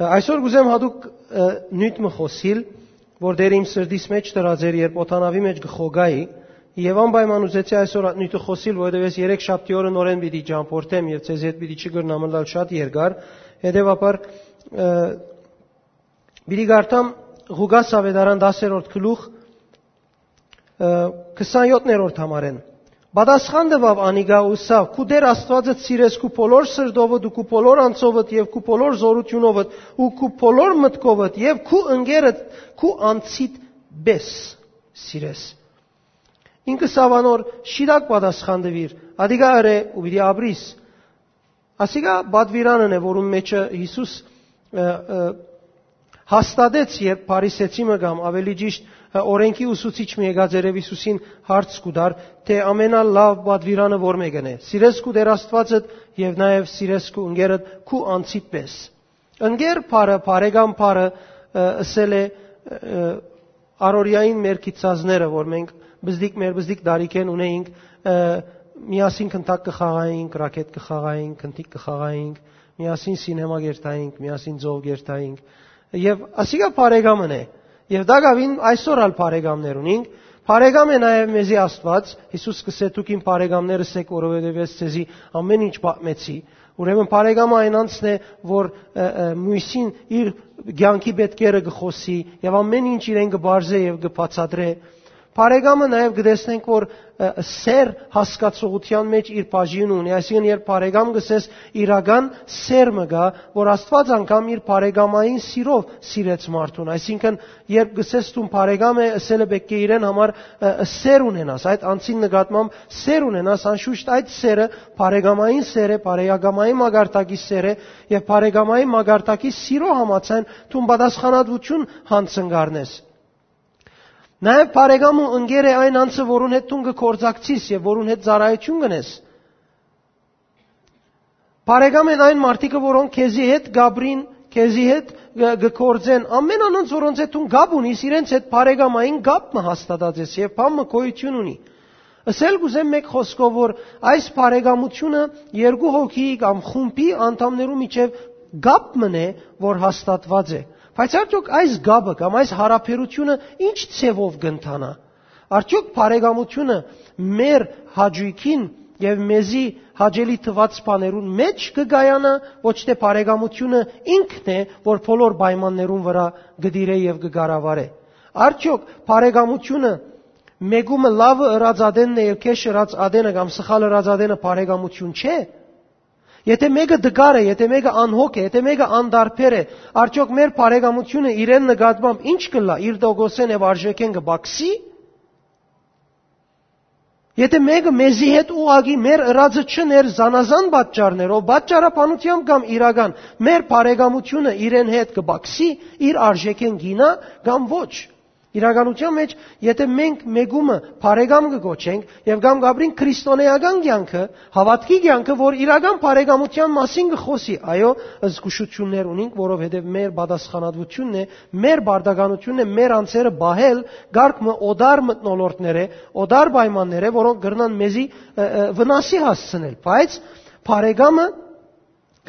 Այսօր գուզեմ հadouk նույնը խոսիլ, որ դեր իմ սրդիս մեջ դրած էր, երբ օտանավի մեջ գխոգայի, եւ անպայման ուզեցի այսօր նույնը խոսիլ, որովհետեւ ես 3 շաբթի օրը նորեն պիտի ճամփորդեմ եւ ցեզ հետ պիտի չգրնամնալ շատ երկար, հետեւաբար պիտի գարտամ Ղուգաս ավետարան 10-րդ գլուխ 27-րդ համարեն Բադասխան դվավ անիգա ուսավ, քու դեր Աստվածը ցիրես քու բոլոր սրդովդ ու քու բոլոր անցովդ եւ քու բոլոր զորությունովդ ու քու բոլոր մտքովդ եւ քու ընկերդ քու անցիդ բես սիրես։ Ինքը սավանոր շիրակ պատասխան դվիր, ադիգա արե ու բիդի աբրիս։ Ասիգա բադվիրանն է, որում մեջը Հիսուս հաստատեց, երբ Փարիսեցի մը կամ ավելի ճիշտ օրենքի ուսուցիչ մի եկած երև Հիսուսին հարց կուտար, թե ամենալավ բադվիրանը որ մեկն է։ Սիրես քու Տեր Աստվածդ եւ նաեւ սիրես քու ընկերդ քու անցիդ պես։ Ընկեր բարը, բարեգամ բարը ասել է արորիային մեր քիծազները, որ մենք բզդիկ մեր բզդիկ դարիքեն ունեինք միասին քնտակ կխաղայինք, ռակետ կխաղայինք, քնտիկ կխաղայինք, միասին սինեմա գերտայինք, միասին ձով գերտայինք եւ ասիգա բարեգամն է Եվ դա գավին այսօր ալ բարեկամներ ունենք, Բարեկամ է նաև մեզի Աստված, Հիսուս սկսե դուք իմ բարեկամներս եք, որովհետև ես ցեզի ամեն ինչ պատմեցի։ Ուրեմն բարեկամը այն անցն է, որ մույսին իր ցանկի պետքերը գխոսի եւ ամեն ինչ իրեն կբարձե եւ կբացատրե։ Բարեկամը նաև գտեսնենք, որ սեր հասկացողության մեջ իր բաժին ունի, այսինքն երբ բարեկամ գսես իրական սերմը գա, որ Աստված անգամ իր բարեկամային սիրով սիրեց մարդուն, այսինքն երբ գսես դու բարեկամ է, ասելը պետք է իրեն համար սեր ունենաս, այդ անցին նկատմամբ սեր ունենաս, անշուշտ այդ սերը բարեկամային սեր է, բարեկամային մագարտակի սեր է եւ բարեկամային մագարտակի սիրո համացան դու պատասխանատվություն հանցնգարնես։ Նաև բարեկամ ու ընկեր է այն անձը, որուն հետ դու գործակցիս եւ որուն հետ ծառայություն գնես։ Բարեկամ են այն մարդիկը, որոնք քեզի հետ գաբրին, քեզի հետ գործեն, ամեն անոնց որոնց հետ դու գաբ ունիս, իրենց հետ բարեկամային գաբ մը հաստատած ես եւ բամը գոյություն ունի։ Ասել գուզեմ մեկ խոսքով, որ այս բարեկամությունը երկու հոգի կամ խումբի անդամներու միջև գաբ մնե, որ հաստատված է։ Բայց արդյոք այս գաբը կամ այս հարաբերությունը ինչ ցևով կընթանա։ Արդյոք բարեկամությունը մեր հաջույքին եւ մեզի հաջելի թված բաներուն մեջ կգայանա, ոչ թե բարեկամությունը ինքն է, որ բոլոր պայմաններուն վրա գդիրե եւ կգարավարե։ Արդյոք բարեկամությունը մեգումը լավը ըրածադենն է եւ քեշ ըրած ադենը կամ սխալ ըրածադենը բարեկամություն չէ։ Եթե մեկը դգար է, եթե մեկը անհոգ է, եթե մեկը անդարբեր է, արդյոք մեր բարեկամությունը իրեն նկատմամբ ինչ կլա, իր դոգոսեն եւ արժեքեն կբաքսի։ Եթե մեկը մեզի հետ ուղագի մեր ըրածը չներ զանազան պատճառներով, պատճառաբանությամբ կամ իրական մեր բարեկամությունը իրեն հետ կբաքսի, իր արժեքեն գինա կամ ոչ։ Իրականության մեջ, եթե մենք մեգումը բարեկամ կգոչենք եւ կամ գաբրին քրիստոնեական կյանքը, հավատքի կյանքը, որ իրական բարեկամության մասին կխոսի, այո, զգուշություններ ունենք, որովհետեւ մեր պատասխանատվությունն է, մեր բարդականությունն է, մեր անձերը բահել գարկմը օդար մտնոլորտներ է, օդար պայմաններ է, որոնք գրնան մեզի վնասի հասցնել, բայց բարեկամը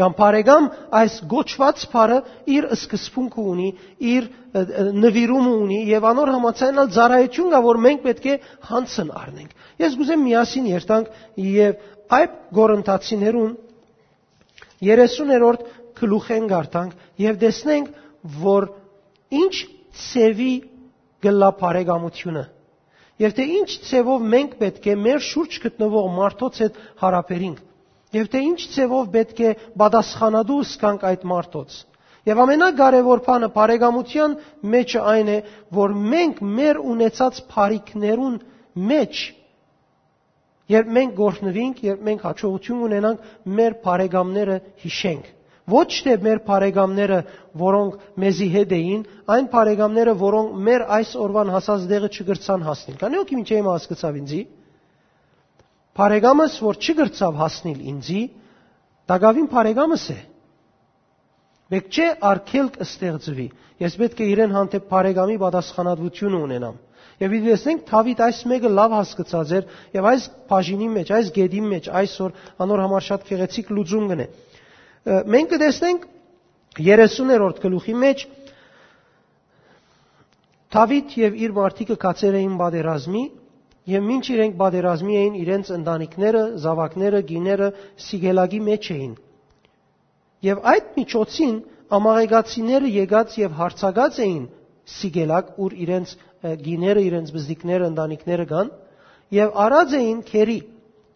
Կամ բարեկամ այս գոչված բարը իր սկզբունքը ունի, իր նվիրումը ունի եւ անոր համացանալ ծառայություն կա, որ մենք պետք է հանցն առնենք։ Ես գուզեմ միասին երթանք եւ այդ գորընթացիներուն 30-րդ գլուխեն գարտանք եւ տեսնենք, որ ինչ ցևի գլա բարեկամությունը եւ թե ինչ ցևով մենք պետք է մեր շուրջ գտնվող մարդոց հետ հարաբերենք Եվ թե ինչ ցևով պետք է պատասխանատու սկանք այդ մարդոց։ Եվ ամենակարևոր բանը բարեկամության մեջը այն է, որ մենք մեր ունեցած բարիկներուն մեջ երբ մենք գործնվենք, երբ մենք հաջողություն ունենանք, մեր բարեկամները հիշենք։ Ոչ թե մեր բարեկամները, որոնք մեզի հետ էին, այն բարեկամները, որոնք մեր այս օրվան հասած դեղը չգրցան հասնել։ Քանի օքի ինչ եմ հասկացավ ինձի։ Փարեգամս, որ չգրծավ հասնել ինձի, Տագավին բարեկամս է։ Պետք չէ արքելք ստեղծվի։ Ես պետք է իրեն հանդեպ բարեկամի պատասխանատվություն ունենամ։ Եվ իդ տեսնենք Թավիթ այս մեկը լավ հասկացած էր եւ այս բաժինի մեջ, այս գեդի մեջ այսօր անոր համար շատ գեղեցիկ լուծում գնե։ Մենք կտեսնենք 30-րդ գլուխի մեջ Թավիթ եւ իր մարդիկը կացեր էին բادرազմի Եվ ինչ իրենք բادرազմի էին իրենց ընտանիքները, զավակները, գիները սիգելագի մեջ էին։ Եվ այդ միջոցին ամաղեգացիները եկած եւ հարցակած էին սիգելակ, ուր իրենց գիները, իրենց բզդիկները, ընտանիքները կան, եւ արած էին քերի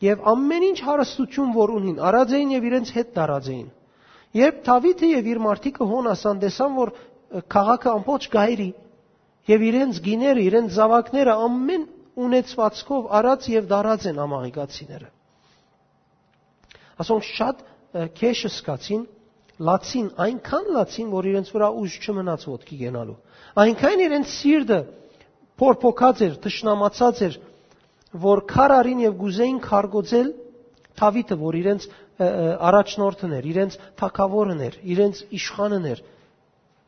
եւ ամեն ինչ հարստություն որ ունին, արած էին եւ իրենց հետ տարած էին։ Երբ Դավիթը եւ իր մարդիկը հոնասան տեսան, որ քաղաքը ամբողջ գայրի եւ իրենց գիները, իրենց զավակները ամեն ունեցվածքով արած եւ դարած են ամաղիկացիները։ Ասոնք շատ քեշը սկացին, լացին, այնքան լացին, որ իրենց վրա ուժ չմնաց ոտքի գնալու։ Այնքան իրենց սիրտը փորփոքած էր, տշնամացած էր, որ քարարին եւ գուզեին քարգոծել Դավիթը, որ իրենց առաջնորդն էր, իրենց թակավորն էր, իրենց իշխանն էր,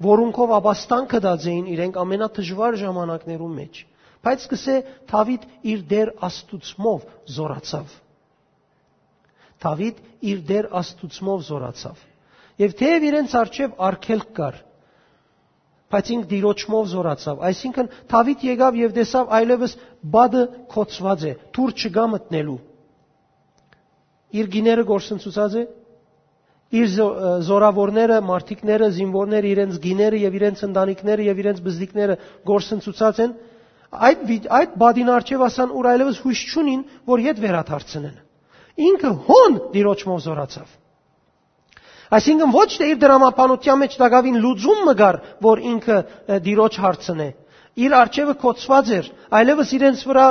որոնքով աբաստանքը դածեին իրենք ամենաթժվար ժամանակներում մեջ։ Բայց սկսե Դավիթ իր դեր աստուծմով զորացավ։ Դավիթ իր դեր աստուծմով զորացավ։ Եվ թեև իրենց արչև արգելք կար, բայց ինք դիրոճմով զորացավ։ Այսինքն Դավիթ եկավ եւ տեսավ այլևս բադը կոծված է, թուր չգա մտնելու։ Իր գիները գործընծուցած է, իր զորավորները, մարտիկները, զինվորները, իրենց գիները եւ իրենց ընտանիքները եւ իրենց բզդիկները գործընծուցած են, այդ այդ բադին արչև ասան ուր այլևս հույս չունին, որ իդ վերաթարցնեն։ Ինքը հոն դիրոճմով զորացավ։ Այսինքն ոչ թե իր դրամապանության մեջ դակավին լուծում մգար, որ ինքը դիրոճ հարցն է, իր արջևը կոծված էր, այլևս իրենց վրա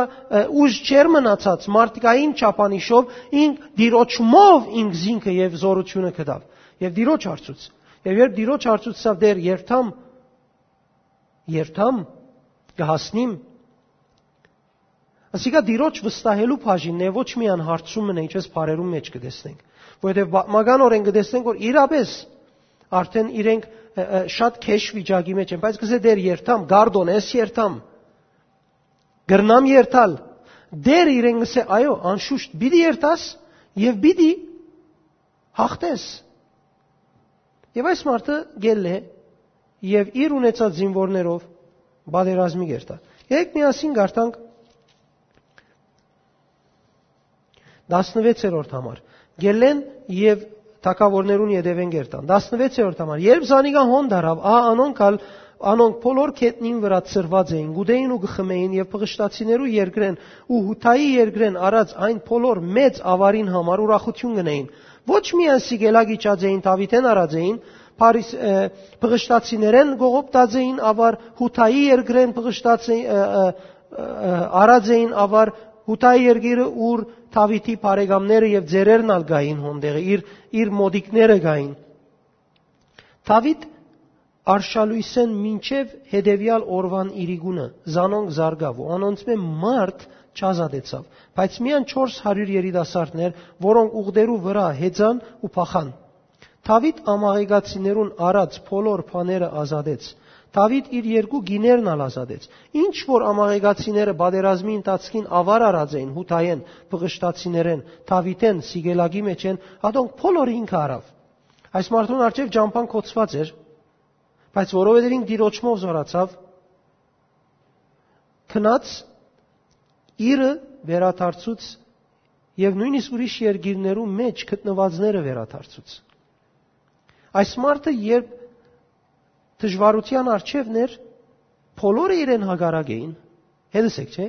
ուժ չեր մնացած, մարդկային չափանիշով ինք դիրոճմով ինք զինքը եւ զորությունը կդավ։ Եվ դիրոճ հարցուց։ Եվ երբ դիրոճ հարցուցավ դեր երթամ երթամ կհասնիմ Ասիկա դիրոջ վստահելու բաժինն է ոչ միան հարցումն է, ինչպես բարերում մեջ կտեսնենք, որովհետև բազմական օրեն կտեսնենք, որ իրապես արդեն իրենք շատ քեշ վիճակի մեջ են, բայց կսե դեր երթամ, գարդոն էս երթամ։ Գրնամ երթալ։ Դեր իրենք ասե, այո, անշուշտ պիտի երթաս եւ պիտի հաղթես։ Եվ այս մարդը գել է եւ իր ունեցած զինվորներով բادرազմի գերտա։ Եկեք միասին գարտանք 16-րդ համար։ Գելեն եւ թակավորներուն յետևեն գերտան 16-րդ համար երբ զանիգա հոն դարավ ա անոնքալ անոնք բոլոր կետնին վրա ծրված էին գուդեին ու գխմեին եւ փղշտացիներու երկրեն ու հութայի երկրեն արած այն բոլոր մեծ ավարին համար ուրախություն գնային ոչ միայն սիգելագի ճաձեին Դավիթեն արածեին Փարիս փղշտացիներեն գողոպտածեին ավար հութայի երկրեն փղշտացեին արածեին ավար հութայի երկիրը ուր Դավիթի բարեկամները եւ ձերերն ալ գային հոնդեղը, իր իր մոդիկները գային։ Դավիթ արշալույսեն մինչև հետևյալ օրվան իրիգունը զանոնք զարգավ ու անոնց մե մարդ չազատեցավ բայց միան 400 երիտասարդներ որոնք ուղդերու վրա հեծան ու փախան Դավիթ ամաղեգացիներուն արած բոլոր բաները ազատեց Դավիթ իր երկու գիներն ալ ազատեց։ Ինչ որ ամաղեգացիները բادرազմի ընթացքին ավար արած էին հութայեն, փղշտացիներեն, Դավիթեն սիգելագի մեջ են, հատոնք փոլորը ինքը արավ։ Այս մարդուն արջև ճամփան կոծված էր, բայց որովհետև ինք դիրոճմով զորացավ, քնած իրը վերաթարցուց եւ նույնիսկ ուրիշ երկիրներու մեջ գտնվածները վերաթարցուց։ Այս մարդը երբ դժվարության արջևներ բոլորը իրեն հագարակ էին։ Հետսեք, չէ՞։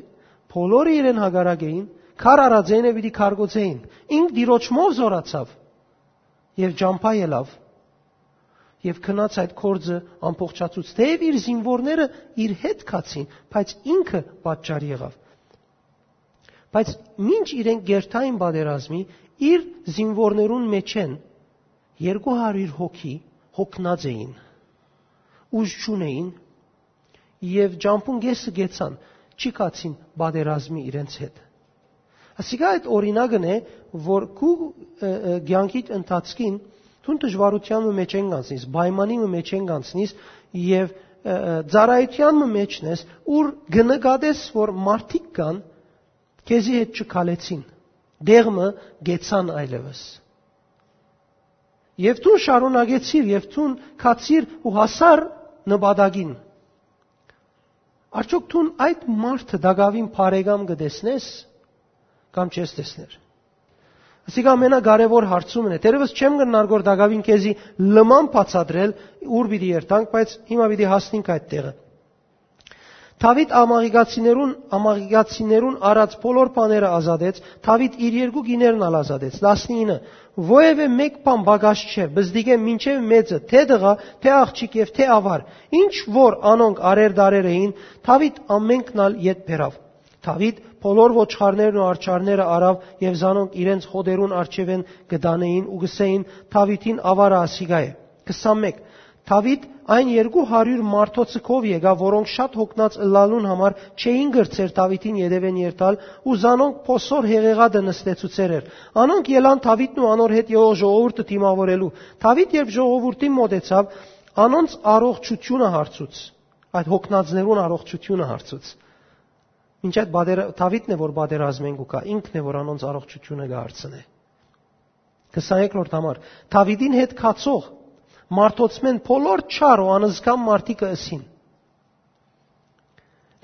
Բոլորը իրեն հագարակ էին, քար առածենը պիտի քարգոցեին։ Ինք դիրոճմով զորացավ եւ ջամփա ելավ։ Եվ քնած այդ կորձը ամբողջացուց, թեև իր զինվորները իր հետ քացին, բայց ինքը պատճառ եղավ։ Բայց ինչ իրենք գերթային բادرազմի իր զինվորներուն մեջ են 200 հոգի հոգնած էին ուժ չունեին եւ ջամփուն գեսը գեցան, չի կացին բادرազմի իրենց հետ։ Ասիկա այդ օրինակն է, որ քու ցանկի ընթացքին ցուն դժվարությանը մեջ են գանցնից, պայմանի մեջ են գանցնից եւ ծարայությանը մեջն ես, ուր գնկադես, որ մարդիկ կան, քեզի հետ չքալեցին։ Դեղը գեցան այլևս։ Եվ դու շարունակեցիր, եւ դու քացիր ու հասար նպատակին։ Արդյոք դու այդ մարդը դակավին բարեկամ կդեսնես կամ չես տեսներ։ Ասիկա ամենակարևոր հարցումն է։ Տերևս չեմ գնար գոր դակավին քեզի լման բացադրել ուր պիտի երթանք, բայց հիմա պիտի հասնենք այդ տեղը։ Դավիթ ամաղիկացիներուն ամաղիկացիներուն արած բոլոր բաները ազատեց, Դավիթ իր երկու գիներն ալ ազատեց։ 19 Ովևէ մեկ բան բագաշ չէ, բզդիգե մինչև մեծը, թե դղա, թե աղջիկ եւ թե ավար։ Ինչ որ անոնք արեր դարեր էին, Դավիթ ամենքն ալ յետ բերավ։ Դավիթ բոլոր ոչխարներն ու արջարները արավ եւ զանոնք իրենց խոդերուն արջևեն գդանեին ու գսեին Դավիթին ավարը ասիգա է։ 21 Դավիթ այն 200 մարդոցկով եկավ, որոնք շատ հոգնած լալուն համար չէին գրծեր Դավիթին Երևեն երթալ ու զանոնք փոսոր հեղեղադը նստեցուցեր էր։ Անոնք ելան Դավիթն ու անոր հետ եղող ժողովուրդը դիմավորելու։ Դավիթ երբ ժողովրդին մոտեցավ, անոնց առողջությունը հարցուց, այդ հոգնածներուն առողջությունը հարցուց։ Ինչ այդ բադերը Դավիթն է որ բادرազմ ենք ու կա, ինքն է որ անոնց առողջությունը գարցնե։ 22-րդ համար Դավիթին հետ քացող մարդոցմեն բոլոր չար ու անզգամ մարդիկը ըսին։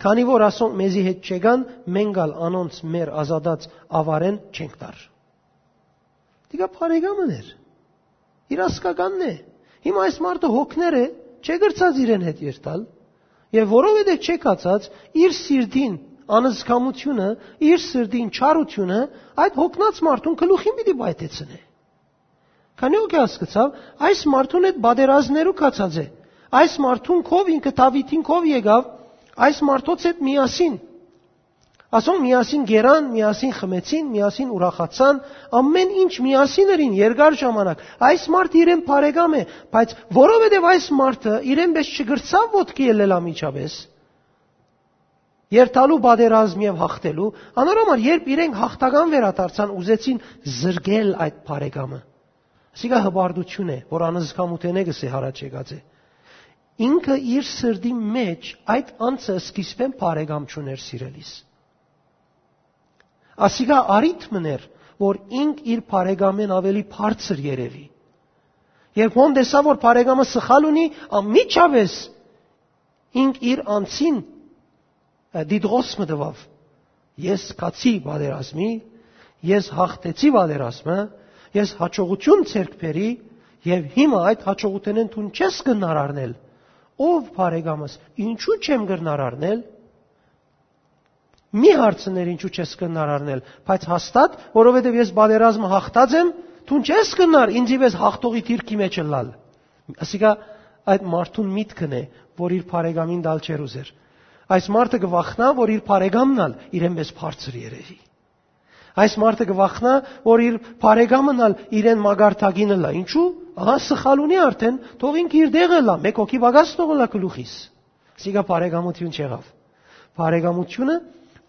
Քանի որ ասոն մեզի հետ չեգան, մենգալ անոնց մեր ազատած ավարեն չենք տար։ Դիգա բարեկամն էր։ Իր ասկականն է։ Հիմա այս մարդը հոգներ է, չգրծած իրեն հետ երթալ, եւ որովհետեւ չեկացած իր սիրտին անզգամությունը, իր սրտին չարությունը այդ հոգնած մարդուն գլուխին պիտի բայտեցնե։ Քանի որ հասկացավ, այս մարդուն այդ բادرազներու կացած է։ Այս մարդուն քով ինքը Դավիթին քով եկավ, այս մարդոց հետ միասին։ Ասում միասին գերան, միասին խմեցին, միասին ուրախացան, ամեն ինչ միասին էին երկար ժամանակ։ Այս մարդը իրեն բարեկամ է, բայց որովհետև այս մարդը իրեն պես չգրծավ ոդկի ելելա միջավես, երթալու բادرազմ եւ հաղթելու, անորոմար երբ իրենք հաղթական վերադարձան, ուզեցին զրգել այդ բարեկամը։ Սիկա հբարդություն է, որ անզգամութենեգս է հարաճ եկած է։ Ինքը իր սրդի մեջ այդ անձը սկիզբեն բարեկամչուներ սիրելիս։ Ասիկա արիթմն էր, որ ինք իր բարեկամեն ավելի բարձր երևի։ Երբ հոն դեսա որ բարեկամը սխալ ունի, ամիջավես ինք իր անձին դիդրոսմը տվավ։ Ես կացի բادرազմի, ես հաղթեցի բادرազմը, ես հաջողություն ցերկ բերի եւ հիմա այդ հաջողութենեն դու չես գնար առնել։ Ով բարեկամս, ինչու չեմ գնար առնել։ Մի հարցներ ինչու չես գնար առնել, բայց հաստատ, որովհետեւ ես բادرազմը հաղթած եմ, դու չես գնար ինձի վես հաղթողի դիրքի մեջ լալ։ Ասիկա այդ մարդուն միտքն է, որ իր բարեկամին դալ չեր ուզեր։ Այս մարդը կվախնա, որ իր բարեկամնալ իրեն մեզ բարձր երևի։ Այս մարդը կվախնա, որ իր բարեկամնալ իրեն մագարտագինը լա։ Ինչու? Ահա սխալ ունի արդեն, թող ինքը իր դեղը լա, մեկ հոգի բագաս թողնա գլուխիս։ Սիգա բարեկամություն չեղավ։ Բարեկամությունը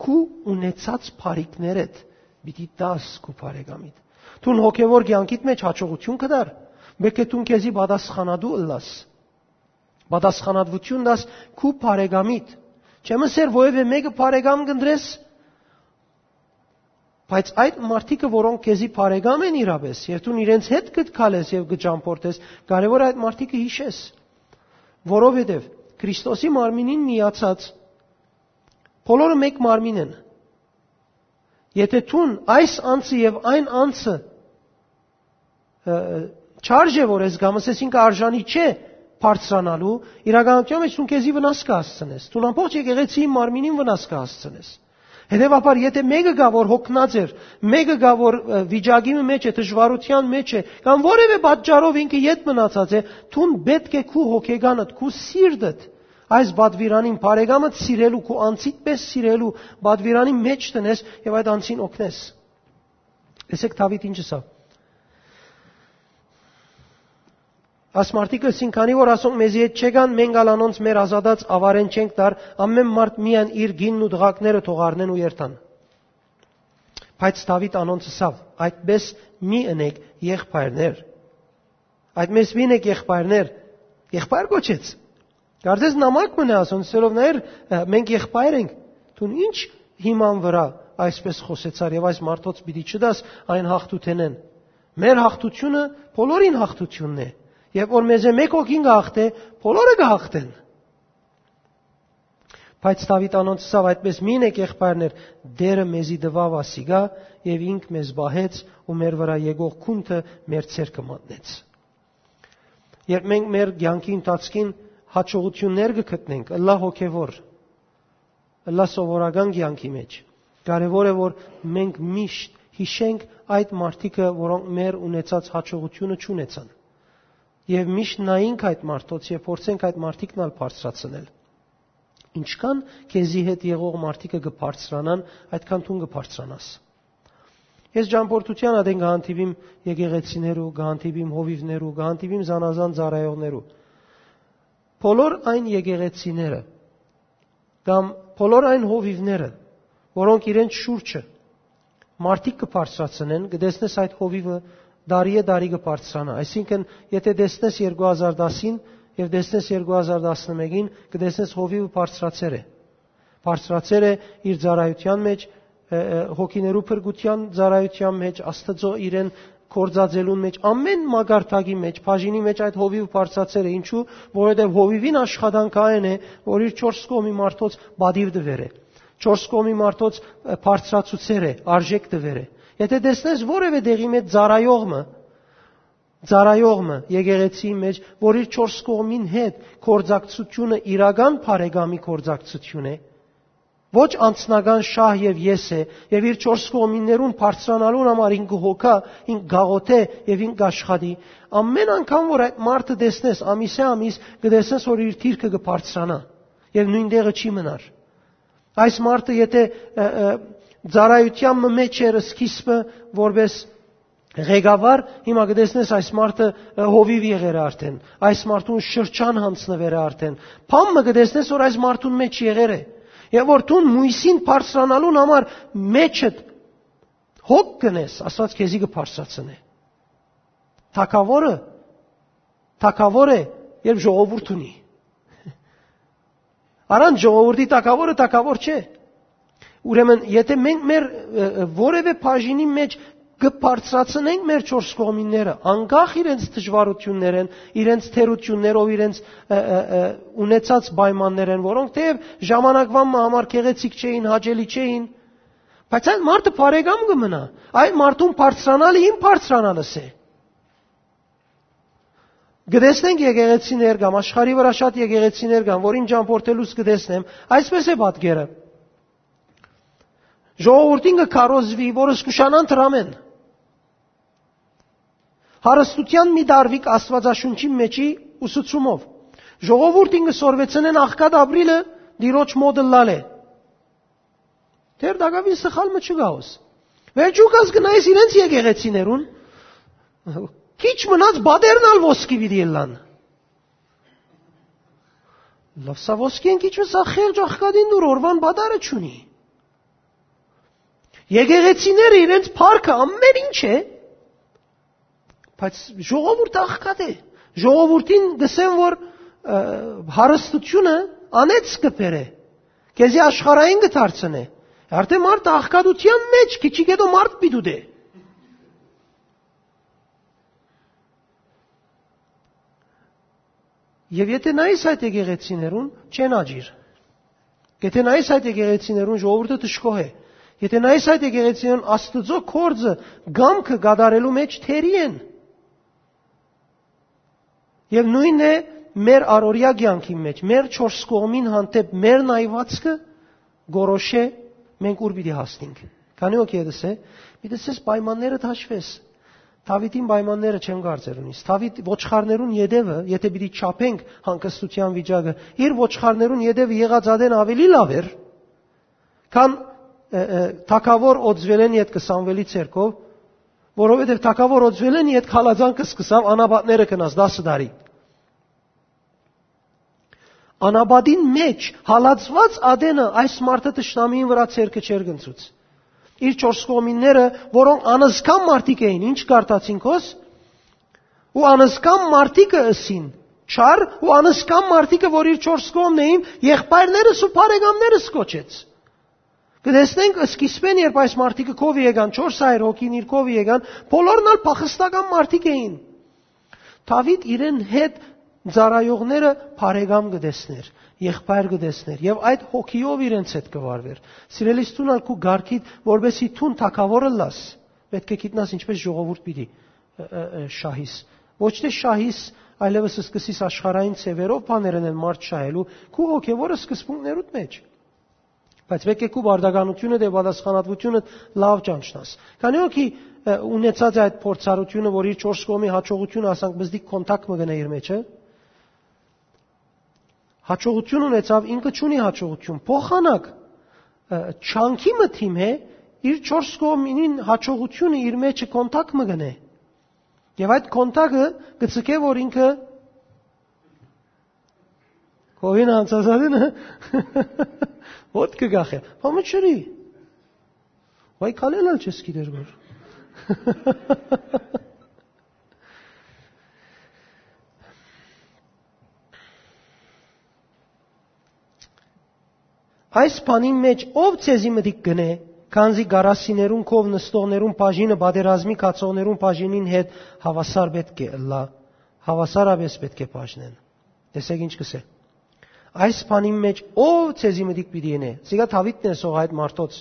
քու ունեցած բարիկներդ պիտի տաս քու բարեկամիդ։ Տուն հոգևոր կյանքիդ մեջ հաջողություն կդար։ Մեկ է տուն քեզի բադասխանադու ըլլաս։ Բադասխանատվություն դաս քու բարեկամիդ։ Չեմ ասեր ովևէ մեկը բարեկամ կնդրես, Բայց այդ մարդիկը, որոնք քեզի բարեկամ են իրապես, եւ դու իրենց հետ գտքալես եւ գճամփորդես, կարեւոր է այդ մարդիկը հիշես, որովհետեւ Քրիստոսի մարմինին միացած բոլորը մեկ մարմին են։ Եթե ցուն այս անձը եւ այն անձը չարժե որ ես գամս ես ինքը արժանի չէ բարձրանալու, իրականության մեջ ցուն քեզի վնաս կհասցնես։ Ցուն ամբողջ եկեղեցի մարմինին վնաս կհասցնես։ Հետևաբար, եթե մեկը գա, որ հոգնած էր, մեկը գա, որ վիճակի մեջ է, դժվարության մեջ է, կամ որևէ պատճառով ինքը յետ մնացած է, ցուն պետք է քու հոգեգանդ, քու սիրտդ այս բադվիրանին բարեկամը սիրելու, քու անցիդ պես սիրելու բադվիրանի մեջ տնես եւ այդ անցին օգնես։ Տեսեք Դավիթ ինչ ասա։ Ասմարտիկը սին քանի որ ասոն մեզի հետ չեկան, մենք ալանոնց մեր ազատած ավարեն չենք տար, ամեն մարդ միան իր գինն ու դղակները թողարնեն ու երթան։ Բայց Դավիթ անոնց ասավ. այդպես մի ընեք եղբայրներ։ Այդպես մի ընեք եղբայրներ։ Եղբայր գոչեց։ Կարծես նամակ մնա ասոն, սելով ներ մենք եղբայր ենք։ Դու ինչ հիման վրա այսպես խոսեցար եւ այս մարդոց պիտի չդաս այն հաղթութենեն։ Մեր հաղթությունը բոլորին հաղթությունն է։ Երբ որ մեզ մեկ հոգին գահտե, բոլորը գահտեն։ Բայց Դավիթ անոնց ասավ այդպես մին եք եղբայրներ, դերը մեզի դվավ ասիգա եւ ինք մեզ բահեց ու մեր վրա եկող քունթը մեր ցերկը մատնեց։ Երբ մենք մեր ցանկի ընթացքին հաջողություններ կգտնենք, ըլլա հոգևոր, ըլլա սովորական ցանկի մեջ, կարևոր է որ մենք միշտ հիշենք այդ մարդիկը, որոնք մեր ունեցած հաջողությունը չունեցան։ Եվ միշտ նայենք այդ մարդոց եւ փորձենք այդ մարդիկն ալ բարձրացնել։ Ինչքան քեզի հետ եղող մարդիկը կբարձրանան, այդքան դու կբարձրանաս։ Ես ջամփորդության ադեն գանտիվիմ եկեղեցիներու, գանտիվիմ հովիվներու, գանտիվիմ զանազան ծառայողներու։ Բոլոր այն եկեղեցիները կամ բոլոր այն հովիվները, որոնք իրենց շուրջը մարդիկ կբարձրացնեն, կդեսնես այդ հովիվը դարի է դարի կբարձրանա։ Այսինքն, եթե դեսնես 2010-ին եւ դեսնես 2011-ին կդեսնես հովիվը բարձրացեր է։ Բարձրացեր է իր ծառայության մեջ, հոգիներու փրկության ծառայության մեջ, Աստծո իրեն կորձածելուն մեջ, ամեն մագարտակի մեջ, բաժինի մեջ այդ հովիվը բարձրացեր է։ Ինչու? Որովհետև հովիվին աշխատանքը այն է, որ իր 4 կողմի մարդոց բադիվ դվեր է։ 4 կողմի մարդոց բարձրացուցեր է, արժեք դվեր է։ Եթե տեսնես որևէ դեղի մեջ ծառայողը ծառայողը եկեղեցի մեջ, որ իր 4 կողմին հետ կորձակցությունը իրական բարեկամի կորձակցություն է, ոչ անձնական շահ եւ ես է եւ իր 4 կողմիններուն բարձրանալուն համար ինքը հոգա, ինք գաղոթե եւ ինք աշխատի ամեն անգամ որ այդ մարդը տեսնես ամիսե ամիս կտեսնես որ իր թիրքը կբարձրանա եւ նույն տեղը չի մնար այս մարդը եթե ծառայության մեջ էր սկիզբը որպես ղեկավար հիմա կտեսնես այս մարդը հովիվ եղեր արդեն այս մարդուն շրջան հանցնվեր արդեն փամը կտեսնես որ այս մարդուն մեջ եղեր է եւ որ դու մույսին բարձրանալուն համար մեջդ հոգ կնես ասած քեզի կբարձրացնե թակավորը թակավոր է երբ ժողովուրդ ունի առանց ժողովրդի թակավորը թակավոր չէ Ուրեմն, եթե մենք մեր որևէ բաժինի մեջ կբարձրացնենք մեր չորս կողմինները, անկախ իրենց դժվարություններեն, իրենց թերություններով, իրենց ունեցած պայմաններ են, որոնք թեև ժամանակվան համար քեղեցիկ չէին, հաճելի չէին, բայց այդ մարդը բարեկամ կմնա։ Այդ մարդուն բարձրանալը իմ բարձրանալս է։ Գտեսնենք եկեղեցիներ կամ աշխարհի վրա շատ եկեղեցիներ կան, որին ճամփորդելուց գտեսնեմ, այսպես է պատկերը։ Ժողովրդին կքարոզվի, որը զգուշանան դրամեն։ Հարստության մի դարվիկ Աստվածաշունչի մեջի ուսուցումով։ Ժողովուրդին կսորվեցնեն աղքատ ապրիլը դիրոջ մոդը լալե։ Դեր դակավի սխալ մը չգաոս։ Վերջու կաս գնայս իրենց եկեղեցիներուն։ Քիչ մնաց բադերնալ ոսկի վիդի լան։ Լավ սա ոսկին քիչ սա խերջ աղքատին դուր օրվան բադարը չունի։ Եկեղեցիները իրենց парքը ամեն ինչ է, բայց ժողովուրդը աղքատ է։ Ժողովուրդին դսեմ որ հարստությունը անեց կբերե։ Քեզի աշխարհային կդարձնե։ Արդեն մարդ աղքատության մեջ, քիչիկ հետո մարդ պիտու դե։ Եվ եթե նայես այդ եկեղեցիներուն, չեն աջիր։ Եթե նայես այդ եկեղեցիներուն, ժողովուրդը դժգոհ է։ Եթե նայես այդ եկեղեցիներուն, Աստծո կորձը գամքը գադարելու մեջ թերի են։ Եվ նույնն է մեր առօրյա կյանքի մեջ, մեր 4 կողմին հանդեպ մեր նայվածքը գորոշե մենք ուր պիտի հասնենք։ Քանի օքի է դսե, պիտի դսես պայմանները դաշվես։ Դավիթին պայմանները չեն կարծեր ունիս։ Դավիթ ոչխարներուն յետևը, եթե պիտի չափենք հանգստության վիճակը, իր ոչխարներուն յետևը եղած ադեն ավելի լավ էր, քան թակավոր օծվելեն իդ 20-վելի ցերկով, որովհետև թակավոր օծվելեն իդ խալազանքը սկսավ անաբատները կնաս 10 տարի անաբադին մեջ հալածված ադենը այս մարդը տշնամիին վրա ցերկը չեր գնցուց։ Իր չորս կողմինները, որոնք անզկամ մարդիկ էին, ինչ կարտացին քոս, ու անզկամ մարդիկը ըսին, չար ու անզկամ մարդիկը, որ իր չորս կողմն էին, եղբայրներս ու բարեկամներս կոչեց։ Կտեսնենք սկիզբեն երբ այս մարդիկը կով եկան 400 հոգին իր կով եկան, բոլորն ալ փախստական մարդիկ էին։ Դավիթ իրեն հետ ծարայողները բարեկամ կտեսներ, եղբայր կտեսներ եւ այդ հոգիով իրենց հետ կվարվեր։ Սիրելիս տունալ քու գարկիդ, որբեսի թուն թակավորը լաս, պետք է գիտնաս ինչպես ժողովուրդ պիտի շահիս։ Ոչ թե շահիս, այլևս սկսիս աշխարհային ծևերով բաներն են մարդ շահելու, քու հոգեվորը սկզբունքներուդ մեջ։ Բայց եկե քու բարդականությունը դե պատասխանատվությունը լավ ճանչնաս։ Քանի օքի ունեցած այդ փորձառությունը, որ իր 4 կողմի հաջողությունը ասանք բզդիկ կոնտակտ մը գնա իր մեջը, հաջողություն ունեցավ, ինքը ճունի հաջողություն։ Փոխանակ չանքի մթիմ է, իր 4 կողմին հաջողությունը իր մեջը կոնտակտ մը գնա։ Եվ այդ կոնտակտը գծկե որ ինքը Խովին անցածածին ոտ կգախե։ Ոմը չրի։ Վայ քալելալ չես գիտեր որ։ Այս բանի մեջ ով ցեզի մտիկ գնե, քանզի գարասիներուն կով նստողներուն բաժինը բادرազմի կացողներուն բաժինին հետ հավասար պետք է լա, հավասարապես պետք է բաժնեն։ Տեսեք ինչ կսե այս բանի մեջ ով ցեզի մտիկ պիտի ենե։ Սիկա Դավիթն է սող այդ մարդոց։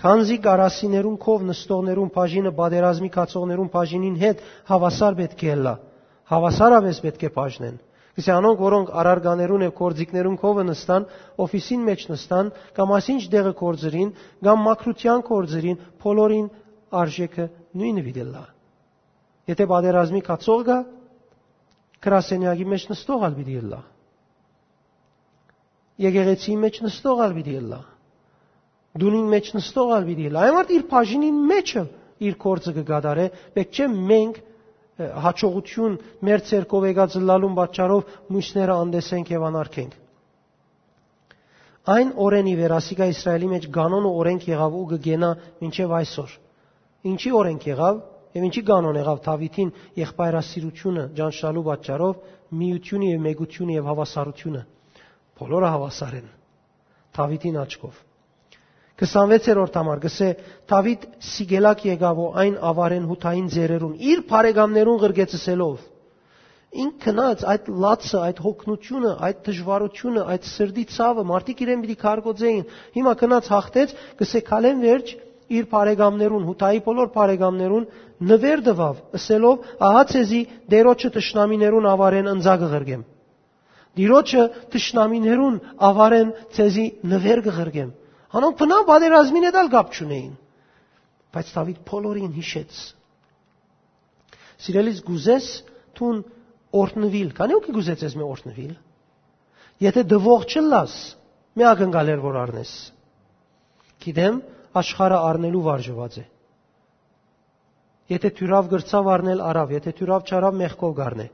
Քանզի գարասիներուն քով նստողներուն բաժինը բادرազմի կացողներուն բաժինին հետ հավասար պետք է լա։ Հավասարապես պետք է բաժնեն։ Իսկ անոնք, որոնք արարգաներուն եւ կորձիկներուն քովը նստան, օֆիսին մեջ նստան, կամ ասինչ դեղը կորձերին, կամ մակրության կորձերին, բոլորին արժեքը նույնը վիդելա։ Եթե բادرազմի կացող գա, գրասենյակի մեջ նստողալ պիտի լա։ Եկեղեցի մեջ նստողալ պիտի լա։ Դունին մեջ նստողալ պիտի լա։ Այն մարդ իր բաժինին մեջը իր կորձը կգադարե, պետք չէ մենք հաջողություն մեր ցերկով եկած լալուն պատճառով մույսները անդեսենք եւ անարգենք։ Այն օրենի վերասիկա Իսրայելի մեջ կանոն ու օրենք եղավ ու կգենա մինչև այսօր։ Ինչի օրենք եղավ Եվ ինչի կանոն եղավ Դավիթին եղբայրասիրությունը ճանչնալու պատճառով միությունը եւ մեգությունը եւ հավասարությունը բոլորը հավասար են Դավիթին աչքով 26-րդ համար գսե Դավիթ Սիգելակ եկավ ու այն ավարեն հութային ձերերուն իր բարեկամներուն գրգեցսելով ինքնած այդ լացը, այդ հոգնությունը, այդ դժվարությունը, այդ սրդի ցավը մարդիկ իրեն պիտի քարգոծեին։ Հիմա գնաց հաղթեց, գսե քալեն վերջ իր բարեկամներուն, Հութայի բոլոր բարեկամներուն նվեր տվավ, ասելով. «Ահա ցեզի դերոջը ճշնամիներուն ավարեն ընձակը ղրգեմ»։ Դիրոջը ճշնամիներուն ավարեն ցեզի նվեր կղրգեմ։ Հանոք բնավ բادرազմին էլ կապ չունեին։ Բայց Դավիթ բոլորին հիշեց։ Սիրելիս գուզես տուն օրտնվիլ, քանի ու գուզես ես մի օրտնվիլ։ Եթե դվող չլաս, մի ակնկալեր որ առնես։ Գիտեմ, աշխարհը առնելու վարժված է։ Եթե թյուրավ գրծավ առնել արավ, եթե թյուրավ չարավ մեղքով գառնե։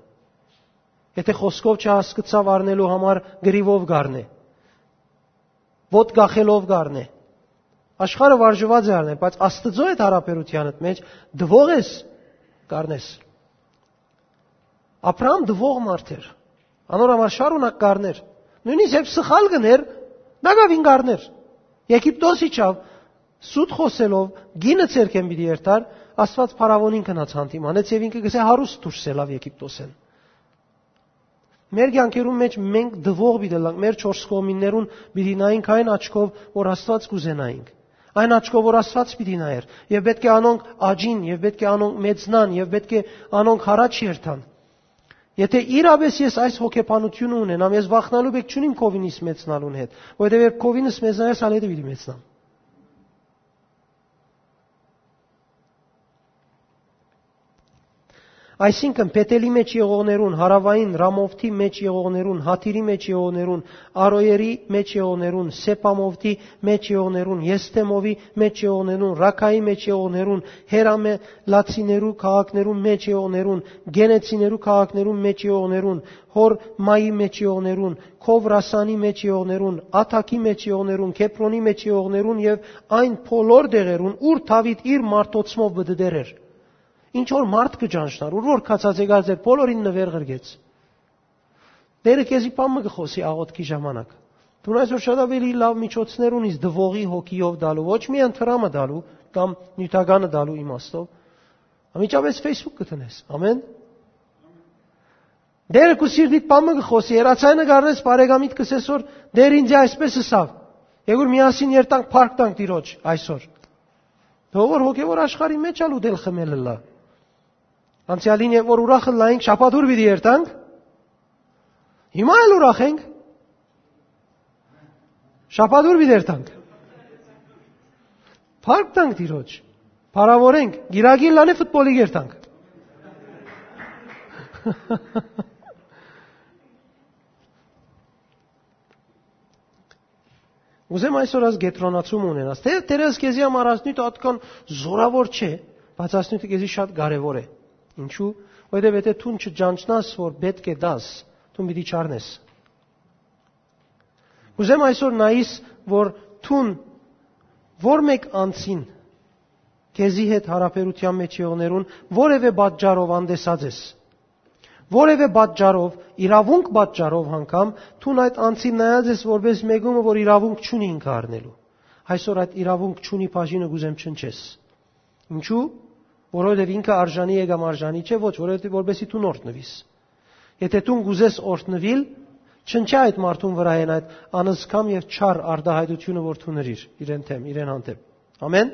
Եթե խոսքով չհասկացավ առնելու համար գրիվով գառնե։ Ոտ գախելով գառնե։ Աշխարհը վարժված է առնել, բայց Աստծո այդ հարաբերությանդ մեջ դվող ես գառնես։ Աբրահամ դվող մարդ էր։ Անորամար շարունակ գառներ։ Նույնիսկ երբ սխալ գներ, դա գավին գառներ։ Եգիպտոս իջավ, սուտ խոսելով գինը ցերքեն պիտի երթար, Աստված փարավոնին կնաց հանդիմանեց եւ ինքը գսե հարուստ դուրս ելավ Եգիպտոսեն։ Մեր կյանքերում մեջ մենք դվող պիտի լանք, մեր 4 կողմիններուն պիտի նայենք այն աչքով, որ Աստված կուզենայինք։ Այն աչքով, որ Աստված պիտի նայեր, եւ պետք է անոնք աջին, եւ պետք է անոնք մեծնան, եւ պետք է անոնք հարաճ երթան։ Եթե իրապես ես այս հոգեբանությունը ունենամ, ես վախնալու բեք չունիմ կովինից մեծնալուն հետ, որովհետև երբ կովինս մեծնայես, ալեդը պիտի մեծնամ։ Այսինքն Պետելի մեջ եղողներուն, Հարավային Ռամովթի մեջ եղողներուն, Հաթիրի մեջ եղողներուն, Արոյերի մեջ եղողներուն, Սեպամովթի մեջ եղողներուն, Եսթեմովի մեջ եղողներուն, Ռակայի մեջ եղողներուն, Հերամե լացիներու քաղաքներուն մեջ եղողներուն, Գենեցիներու քաղաքներուն մեջ եղողներուն, Հոր Մայի մեջ եղողներուն, Քովրասանի մեջ եղողներուն, Աթակի մեջ եղողներուն, Քեփրոնի մեջ եղողներուն եւ այն բոլոր դեղերուն, ուր Դավիթ իր մարտոցմով բդդեր էր ինչ որ մարդ կճանչնար, ուր որ կացած եկած էր, բոլորին նվեր գրգեց։ Տերը քեզի բամը կխոսի աղոթքի ժամանակ։ Դու այսօր շատ ավելի լավ միջոցներ ունիս դվողի հոգիով դալու, ոչ միայն թրամը դալու կամ նյութականը դալու իմաստով, ամիջապես Facebook կտնես։ Ամեն։ Դերը քու սիրտիդ բամը գխոսի, երացայնը գարնես բարեկամիդ կսես որ դեր ինձ այսպես ասավ։ Եգուր միասին երտանք փարք տանք տիրոջ այսօր։ Դողոր հոգևոր աշխարհի մեջ ալու դել խմելը լա։ Անցյալին երբ որ ուրախը լայինք շապադուր պիտի երտանք։ Հիմա էլ ուրախ ենք։ Շապադուր պիտի երտանք։ Փարք տանք տիրոջ։ Փարավորենք, գիրագին լանե ֆուտբոլի երտանք։ Ուզեմ այսօր աս գետրոնացում ունենաս։ Թե դերս քեզի համար ասնույթ ատկան զորավոր չէ, բայց ասնույթը քեզի շատ կարևոր է։ Ինչու՞։ Որովհետև եթե դու չջանչնաս, որ պետք է դաս, դու պիտի չառնես։ Ուզեմ այսօր նայիս, որ դու որ մեկ անցին քեզի հետ հարաբերության մեջ եղողներուն որևէ պատճառով անդեսած ես որևէ պատճառով, իրավունք պատճառով հանգամ թուն այդ անցին նայած ես որպես մեգումը, որ իրավունք չունի ինքը առնելու։ Այսօր այդ իրավունք չունի բաժինը գուզեմ չնչես։ Ինչու՞։ Որովհետև ինքը արժանի է կամ արժանի չէ, ոչ, որովհետև որբեսի դու օրտնվիս։ Եթե դու գուզես օրտնվիլ, չնչա այդ մարդուն վրա են այդ անսկամ եւ չար արդահայտությունը, որ դու նրիր իրեն թեմ, իրեն հանդեպ։ Ամեն։